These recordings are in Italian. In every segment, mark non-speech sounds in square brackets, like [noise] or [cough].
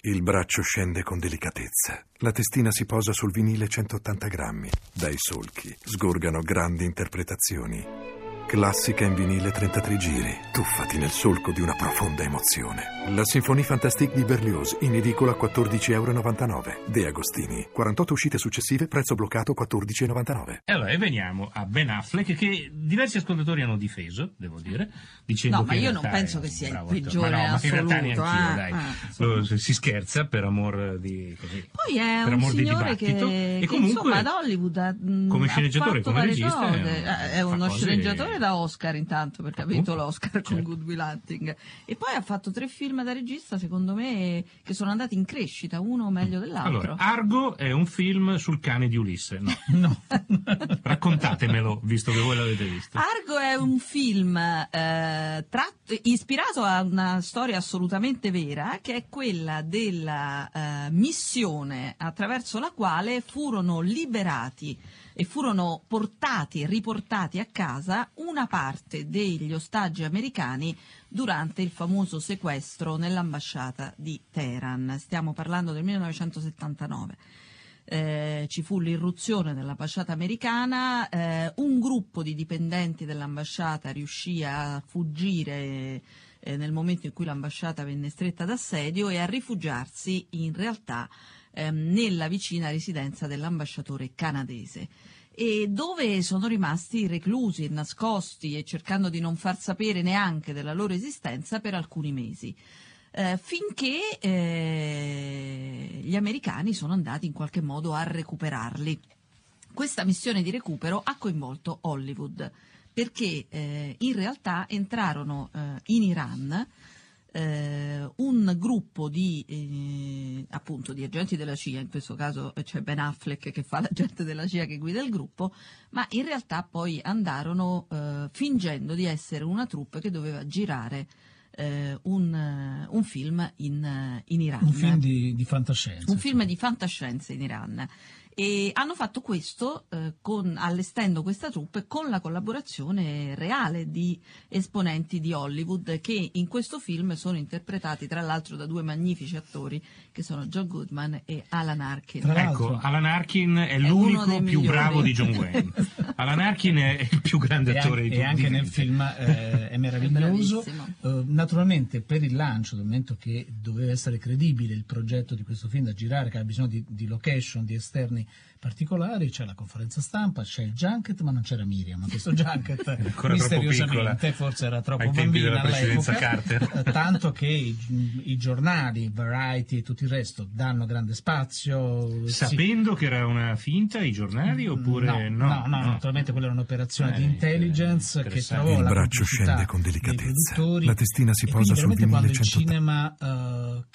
Il braccio scende con delicatezza. La testina si posa sul vinile 180 grammi. Dai solchi sgorgano grandi interpretazioni. Classica in vinile 33 giri. Tuffati nel solco di una profonda emozione. La Sinfonie Fantastique di Berlioz, in edicola a 14,99 euro. De Agostini. 48 uscite successive, prezzo bloccato 14,99. E allora, e veniamo a Ben Affleck, che diversi ascoltatori hanno difeso, devo dire, dicendo No, che ma io non penso è che sia il peggiore ma no, ma in realtà assoluto, neanch'io, ah, dai. ah, si scherza per amor di... Così, Poi è per un amor di signore che, dibattito. che, e comunque, insomma ad Hollywood ha, mh, come sceneggiatore come regista è cose. un- Eh, è fa uno cose- sceneggiatore da Oscar intanto perché ha vinto l'Oscar con certo. Good Will Hunting e poi ha fatto tre film da regista secondo me che sono andati in crescita uno meglio dell'altro Allora, Argo è un film sul cane di Ulisse. No, [laughs] No. [laughs] raccontatemelo, visto che voi l'avete visto. Argo è un film eh, tratto- ispirato a una storia assolutamente vera, che è quella della eh, missione attraverso la quale furono liberati e furono portati e riportati a casa una parte degli ostaggi americani durante il famoso sequestro nell'ambasciata di Teheran. Stiamo parlando del 1979 eh, ci fu l'irruzione dell'ambasciata americana, eh, un gruppo di dipendenti dell'ambasciata riuscì a fuggire eh, nel momento in cui l'ambasciata venne stretta d'assedio e a rifugiarsi in realtà ehm, nella vicina residenza dell'ambasciatore canadese e dove sono rimasti reclusi e nascosti e cercando di non far sapere neanche della loro esistenza per alcuni mesi. Eh, finché eh, gli americani sono andati in qualche modo a recuperarli. Questa missione di recupero ha coinvolto Hollywood perché eh, in realtà entrarono eh, in Iran eh, un gruppo di, eh, appunto, di agenti della CIA, in questo caso c'è Ben Affleck che fa [laughs] l'agente della CIA che guida il gruppo, ma in realtà poi andarono eh, fingendo di essere una troupe che doveva girare eh, un, eh, un film in, eh, in Iran. Un film di, di fantascienza. Un film di fantascienza in Iran. E hanno fatto questo eh, con- allestendo questa troupe con la collaborazione reale di esponenti di Hollywood che in questo film sono interpretati tra l'altro da due magnifici attori che sono John Goodman e Alan Arkin. Tra l'altro- Ecco, Alan Arkin è uno l'unico più migliori. bravo di John Wayne. [laughs] Alan Arkin è il più grande E attore anche, di e tutti. anche nel film eh, [laughs] è meraviglioso. bravissimo. Eh, naturalmente per il lancio, dal momento che doveva essere credibile il progetto di questo film da girare, che aveva bisogno di, di location, di esterni particolari, c'è la conferenza stampa, c'è il junket, ma non c'era Miriam. Questo junket [laughs] ancora troppo misteriosamente forse era troppo Ai bambina all'epoca, Carter. eh, tanto che i, i giornali, Variety e tutto il resto danno grande spazio. Sapendo che era una finta i giornali oppure no, no, no, naturalmente quella era un'operazione Eh, di intelligence che trovò Il la braccio scende con delicatezza. La testina si posa sul veramente quando il 1180. cinema eh,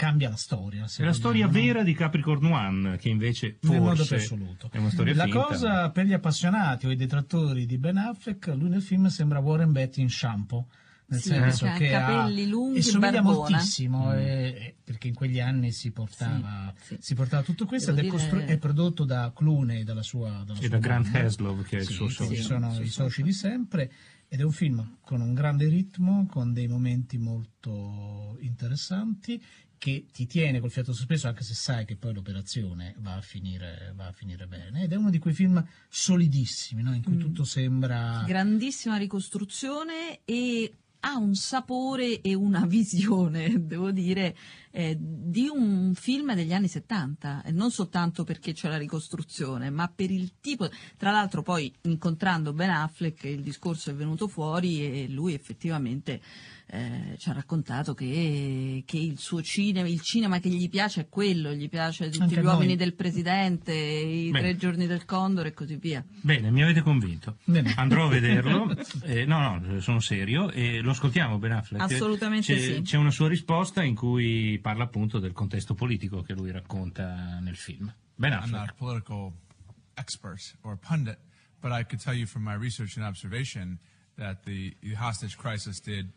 cambia la storia. È la storia no? vera di Capricorn One, che invece nel modo forse più assoluto. è una storia la finta. cosa per gli appassionati o i detrattori di Ben Affleck, lui nel film sembra Warren Beatty in shampoo. Nel Sì, senso ha che capelli ha, lunghi e e somiglia barbona. moltissimo Mm. eh, eh, perché in quegli anni si portava, Sì, sì. si portava tutto questo ed Devo è, costru- dire- è prodotto da Clooney dalla sua, dalla E sua da Grant. Heslov, che è il suo sì, socio. sono Sì, i sì, soci sì. di sempre ed è un film con un grande ritmo, con dei momenti molto interessanti che ti tiene col fiato sospeso anche se sai che poi l'operazione va a finire, va a finire bene ed è uno di quei film solidissimi no? in cui Mm. tutto sembra grandissima ricostruzione e ha un sapore e una [laughs] visione, devo dire, eh, di un film degli anni 70, e non soltanto perché c'è la ricostruzione, ma per il tipo. Tra l'altro, poi incontrando Ben Affleck, il discorso è venuto fuori e lui effettivamente eh, ci ha raccontato che, che il suo cinema, il cinema che gli piace è quello, gli piace tutti Anche gli noi. uomini del presidente, i Bene. tre giorni del Condor e così via. Bene, mi avete convinto. Bene. Andrò a vederlo. [laughs] Eh, no, no, sono serio e lo ascoltiamo Ben Affleck. Assolutamente c'è, sì. C'è una sua risposta in cui parla appunto del contesto politico che lui racconta nel film. Ben I'm not a Affleck. political expert or pundit, but I could tell you from my research and observation that the, the hostage crisis did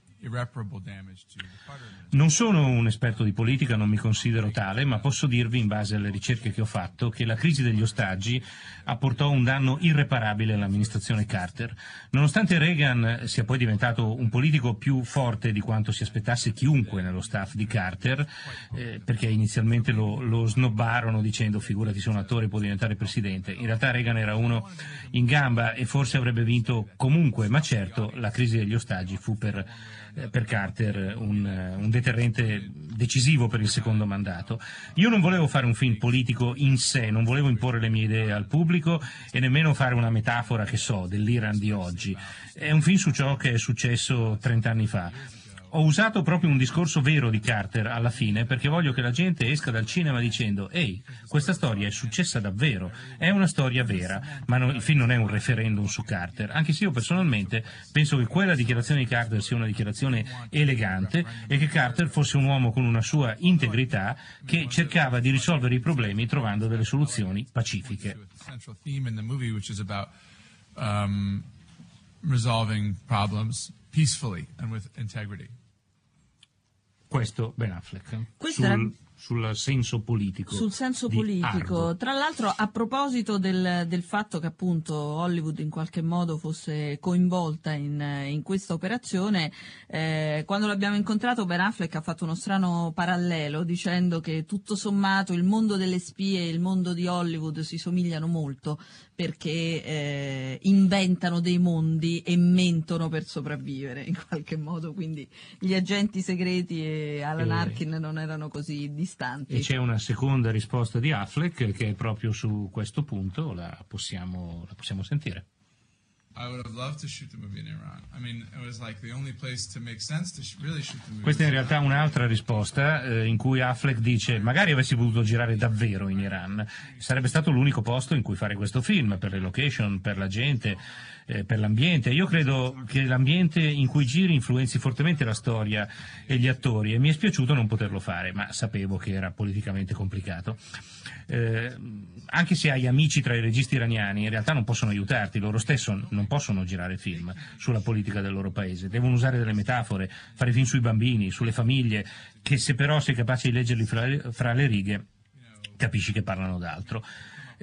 Non sono un esperto di politica, non mi considero tale, ma posso dirvi, in base alle ricerche che ho fatto, che la crisi degli ostaggi apportò un danno irreparabile all'amministrazione Carter. Nonostante Reagan sia poi diventato un politico più forte di quanto si aspettasse chiunque nello staff di Carter, eh, perché inizialmente lo, lo snobbarono dicendo figurati se un attore può diventare presidente, in realtà Reagan era uno in gamba e forse avrebbe vinto comunque, ma certo la crisi degli ostaggi fu per per Carter un, un, deterrente decisivo per il secondo mandato. Io non volevo fare un film politico in sé, non volevo imporre le mie idee al pubblico e nemmeno fare una metafora, che so, dell'Iran di oggi. È un film su ciò che è successo 30 anni fa ho usato proprio un discorso vero di Carter alla fine perché voglio che la gente esca dal cinema dicendo ehi, questa storia è successa davvero, è una storia vera, ma no, il film non è un referendum su Carter, anche se io personalmente penso che quella dichiarazione di Carter sia una dichiarazione elegante e che Carter fosse un uomo con una sua integrità che cercava di risolvere i problemi trovando delle soluzioni pacifiche. Um, resolving problems peacefully and with integrity. Questo Ben Affleck. Questo sul, era... sul senso politico. Sul senso politico. Argo. Tra l'altro, a proposito del, del, fatto che appunto Hollywood in qualche modo fosse coinvolta in, in questa operazione, eh, quando l'abbiamo incontrato Ben Affleck ha fatto uno strano parallelo dicendo che tutto sommato il mondo delle spie e il mondo di Hollywood si somigliano molto perché eh, inventano dei mondi e mentono per sopravvivere in qualche modo, quindi gli agenti segreti e Alan e... Arkin non erano così distanti. E c'è una seconda risposta di Affleck che è proprio su questo punto, la possiamo, la possiamo sentire. Questa è in realtà un'altra risposta eh, in cui Affleck dice magari avessi potuto girare davvero in Iran, sarebbe stato l'unico posto in cui fare questo film, per le location, per la gente, eh, per l'ambiente. Io credo che l'ambiente in cui giri influenzi fortemente la storia e gli attori e mi è spiaciuto non poterlo fare, ma sapevo che era politicamente complicato. Eh, anche se hai amici tra i registi iraniani, in realtà non possono aiutarti, loro stesso non possono girare film sulla politica del loro paese, devono usare delle metafore, fare film sui bambini, sulle famiglie, che se però sei capace di leggerli fra, fra le righe capisci che parlano d'altro.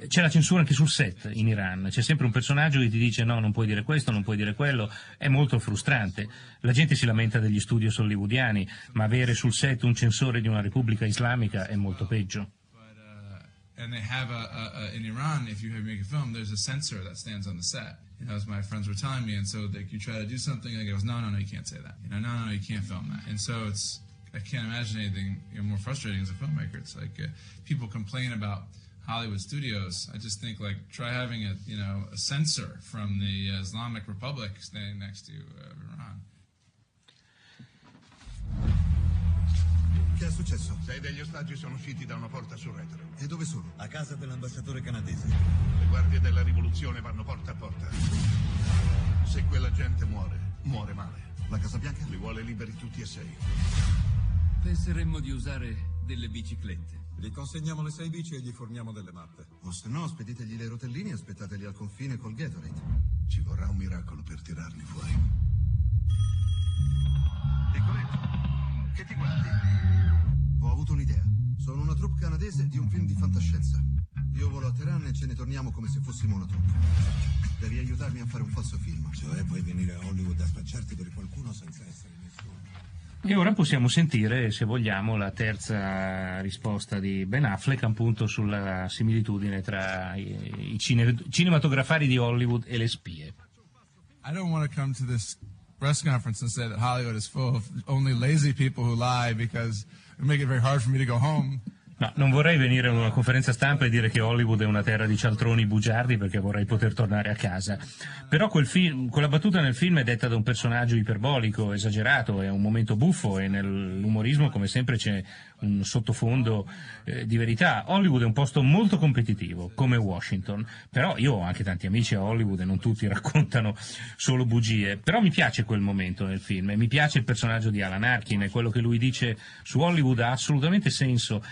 C'è la censura anche sul set in Iran, c'è sempre un personaggio che ti dice no, non puoi dire questo, non puoi dire quello, è molto frustrante. La gente si lamenta degli studios hollywoodiani, ma avere sul set un censore di una repubblica islamica è molto peggio. and they have a, a, a, in Iran, if you make a film, there's a censor that stands on the set. You know, as my friends were telling me, and so like you try to do something, and he goes, no, no, no, you can't say that. You know, no, no, no, you can't film that. And so it's, I can't imagine anything you know, more frustrating as a filmmaker. It's like uh, people complain about Hollywood studios. I just think like try having a you know a censor from the Islamic Republic standing next to uh, Iran. Che è successo? Sei degli ostaggi sono usciti da una porta sul retro. E dove sono? A casa dell'ambasciatore canadese. Le guardie della rivoluzione vanno porta a porta. Se quella gente muore, muore male. La Casa Bianca li vuole liberi tutti e sei. Penseremmo di usare delle biciclette. Gli consegniamo le sei bici e gli forniamo delle mappe. O se no, speditegli le rotellini e aspettateli al confine col Gatorade. Ci vorrà un miracolo per tirarli fuori. Nicoletto, che ti guardi? Ho avuto un'idea. Sono una troupe canadese di un film di fantascienza. Io volo a Teheran e ce ne torniamo come se fossimo una troupe. Devi aiutarmi a fare un falso film. Cioè, puoi venire a Hollywood a spacciarti per qualcuno senza essere nessuno. E ora possiamo sentire, se vogliamo, la terza risposta di Ben Affleck appunto sulla similitudine tra i, i cine, cinematografari di Hollywood e le spie. I don't want to come to this press conference and say that Hollywood is full of only lazy people who lie because it make it very hard for me to go home. No, non vorrei venire a una conferenza stampa e dire che Hollywood è una terra di cialtroni bugiardi perché vorrei poter tornare a casa. Però quel film, quella battuta nel film è detta da un personaggio iperbolico, esagerato, è un momento buffo e nell'umorismo come sempre c'è un sottofondo eh, di verità. Hollywood è un posto molto competitivo, come Washington, però io ho anche tanti amici a Hollywood e non tutti [laughs] raccontano solo bugie, però mi piace quel momento nel film e mi piace il personaggio di Alan Arkin e quello che lui dice su Hollywood ha assolutamente senso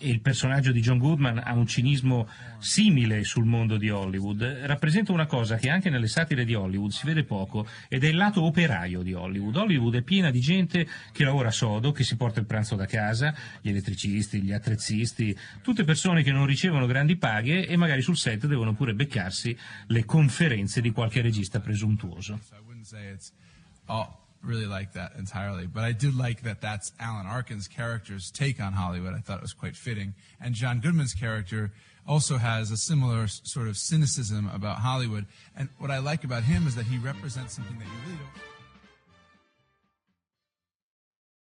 il personaggio di John Goodman ha un cinismo simile sul mondo di Hollywood, rappresenta una cosa che anche nelle satire di Hollywood si vede poco ed è il lato operaio di Hollywood. Hollywood è piena di gente che lavora sodo, che si porta il pranzo da casa, gli elettricisti, gli attrezzisti, tutte persone che non ricevono grandi paghe e magari sul set devono pure beccarsi le conferenze di qualche regista presuntuoso. Really like that entirely, but I did like that that's Alan Arkin's character's take on Hollywood. I thought it was quite fitting. And John Goodman's character also has a similar sort of cynicism about Hollywood. And what I like about him is that he represents something that you really don't.